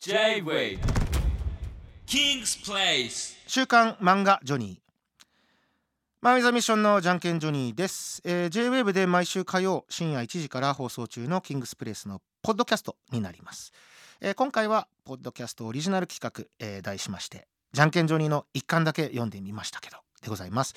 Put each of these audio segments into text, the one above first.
J-Way. King's Place. 週刊漫画ジョニー。マン・ウィザ・ミッションのじゃんけんジョニーです、えー、J-WAVE で毎週火曜深夜1時から放送中のキングスプレイスのポッドキャストになります、えー今回はポッドキャストオリジナル企画、えー題しましてじゃんけんジョニーの一巻だけ読んでみましたけどでございます。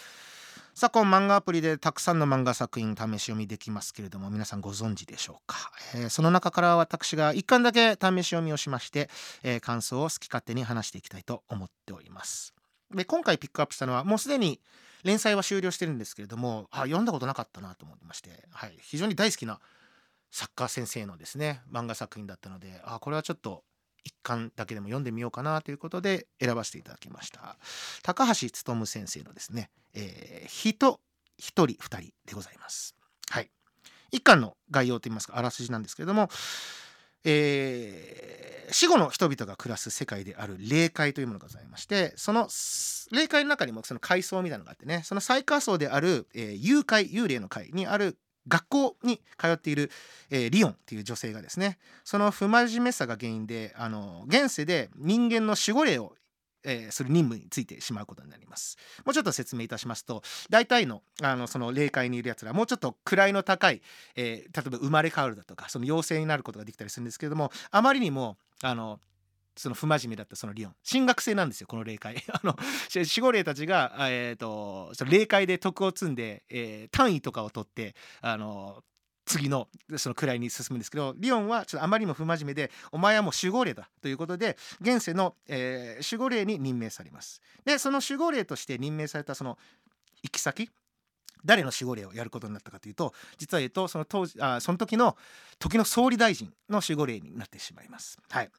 昨今漫画アプリでたくさんの漫画作品試し読みできますけれども皆さんご存知でしょうか、えーその中から私が一巻だけ試し読みをしまして、えー感想を好き勝手に話していきたいと思っております。で今回ピックアップしたのはもうすでに連載は終了してるんですけれどもあ読んだことなかったなと思いまして、はい、非常に大好きな作家先生のですね漫画作品だったのであこれはちょっと一巻だけでも読んでみようかなということで選ばせていただきました高橋勉先生のですね「えー人一人二人」でございます。はい、一巻の概要といいますかあらすじなんですけれども、えー死後の人々が暮らす世界である霊界というものがございましてその霊界の中にもその階層みたいなのがあってねその最下層である、えー幽界幽霊の会にある学校に通っている、えーリオンっていう女性がですねその不真面目さが原因であの現世で人間の守護霊をえーする任務についてしまうことになります。もうちょっと説明いたしますと大体のあのその霊界にいるやつらもうちょっと位の高い、えー例えば生まれ変わるだとかその妖精になることができたりするんですけれどもあまりにもあのその不真面目だったそのリオン。進学生なんですよこの霊界。あの守護霊たちが、えー、とその霊界で徳を積んで、えー単位とかを取ってあの次のその位に進むんですけどリオンはちょっとあまりにも不真面目でお前はもう守護霊だということで現世の、えー守護霊に任命されます。でその守護霊として任命されたその行き先誰の守護霊をやることになったかというと実は言うとその当時あその時の時の総理大臣の守護霊になってしまいます。はい。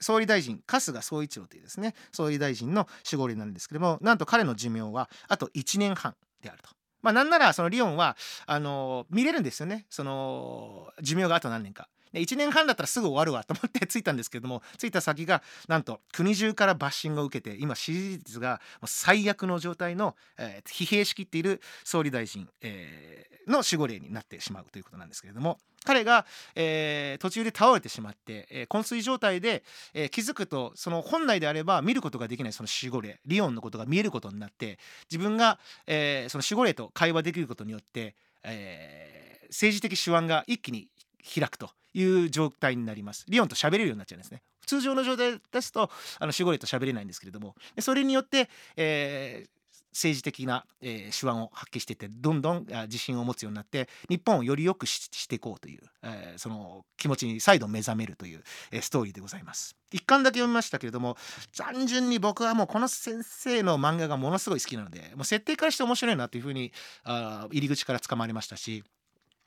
総理大臣春日総一郎というですね総理大臣の守護霊なんですけどもなんと彼の寿命はあと1年半であると。まあなんならそのリオンはあの見れるんですよねその寿命があと何年か。で1年半だったらすぐ終わるわと思って 着いたんですけれども着いた先がなんと国中からバッシングを受けて今支持率が最悪の状態の、えー疲弊しきっている総理大臣、えーの守護霊になってしまうということなんですけれども彼が、えー途中で倒れてしまって、えー昏睡状態で、えー気づくとその本来であれば見ることができないその守護霊リオンのことが見えることになって自分が、えーその守護霊と会話できることによって、えー政治的手腕が一気に開くという状態になります。リオンと喋れるようになっちゃうんですね。通常の状態ですとあの守護霊と喋れないんですけれどもそれによって、えー政治的な、えー手腕を発揮していってどんどんあ自信を持つようになって日本をより良くししていこうという、えーその気持ちに再度目覚めるという、えーストーリーでございます。一巻だけ読みましたけれども単純に僕はもうこの先生の漫画がものすごい好きなのでもう設定からして面白いなというふうにあ入り口から捕まりましたし。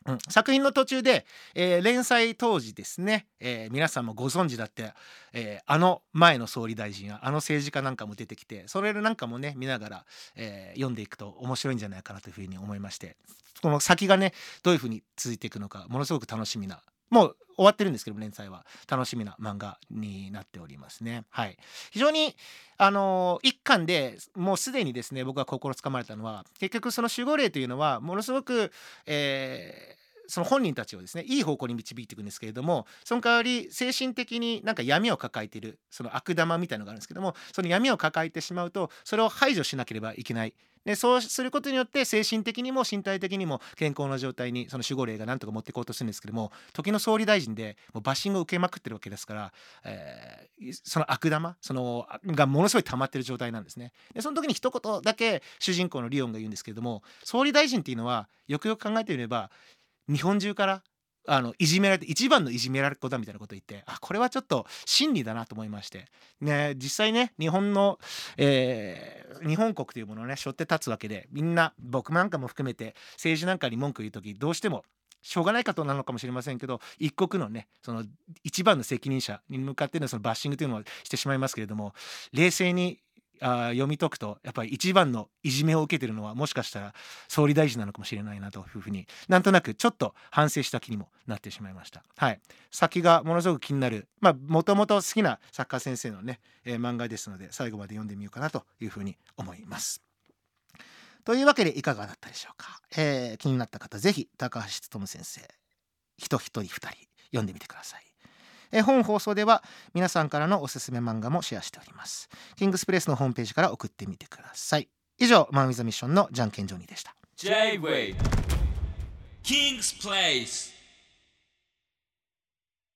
うん、作品の途中で、えー連載当時ですね、えー皆さんもご存知だって、えーあの前の総理大臣やあの政治家なんかも出てきてそれなんかもね見ながら、え読んでいくと面白いんじゃないかなというふうに思いましてこの先がねどういうふうに続いていくのかものすごく楽しみなもう終わってるんですけども連載は楽しみな漫画になっておりますね。はい、非常にあのー一巻でもうすでにですね僕が心つかまれたのは結局その守護霊というのはものすごく、えーその本人たちをですねいい方向に導いていくんですけれどもその代わり精神的になんか闇を抱えているその悪玉みたいなのがあるんですけどもその闇を抱えてしまうとそれを排除しなければいけない。でそうすることによって精神的にも身体的にも健康な状態にその守護霊が何とか持っていこうとするんですけども時の総理大臣でもうバッシングを受けまくってるわけですから、えーその悪玉そのがものすごい溜まってる状態なんですね。でその時に一言だけ主人公のリオンが言うんですけれども総理大臣っていうのはよくよく考えてみれば日本中からあのいじめられて一番のいじめられっ子だみたいなこと言ってあこれはちょっと真理だなと思いまして、ね、実際ね日本の、えー日本国というものをね背負って立つわけでみんな僕なんかも含めて政治なんかに文句言う時どうしてもしょうがないことなのかもしれませんけど一国のねその一番の責任者に向かってのそのバッシングというのをしてしまいますけれども冷静にあ読み解くとやっぱり一番のいじめを受けてるのはもしかしたら総理大臣なのかもしれないなというふうになんとなくちょっと反省した気にもなってしまいました。はい、先がものすごく気になるまあもともと好きな作家先生のね、えー漫画ですので最後まで読んでみようかなというふうに思います。というわけでいかがだったでしょうか、えー気になった方ぜひ高橋勉先生人一人二人読んでみてください。え本放送では皆さんからのおすすめ漫画もシェアしております。キングスプレイスのホームページから送ってみてください。以上マン・ウィザ・ミッションのじゃんけんジョニーでした。J-Way キングスプレス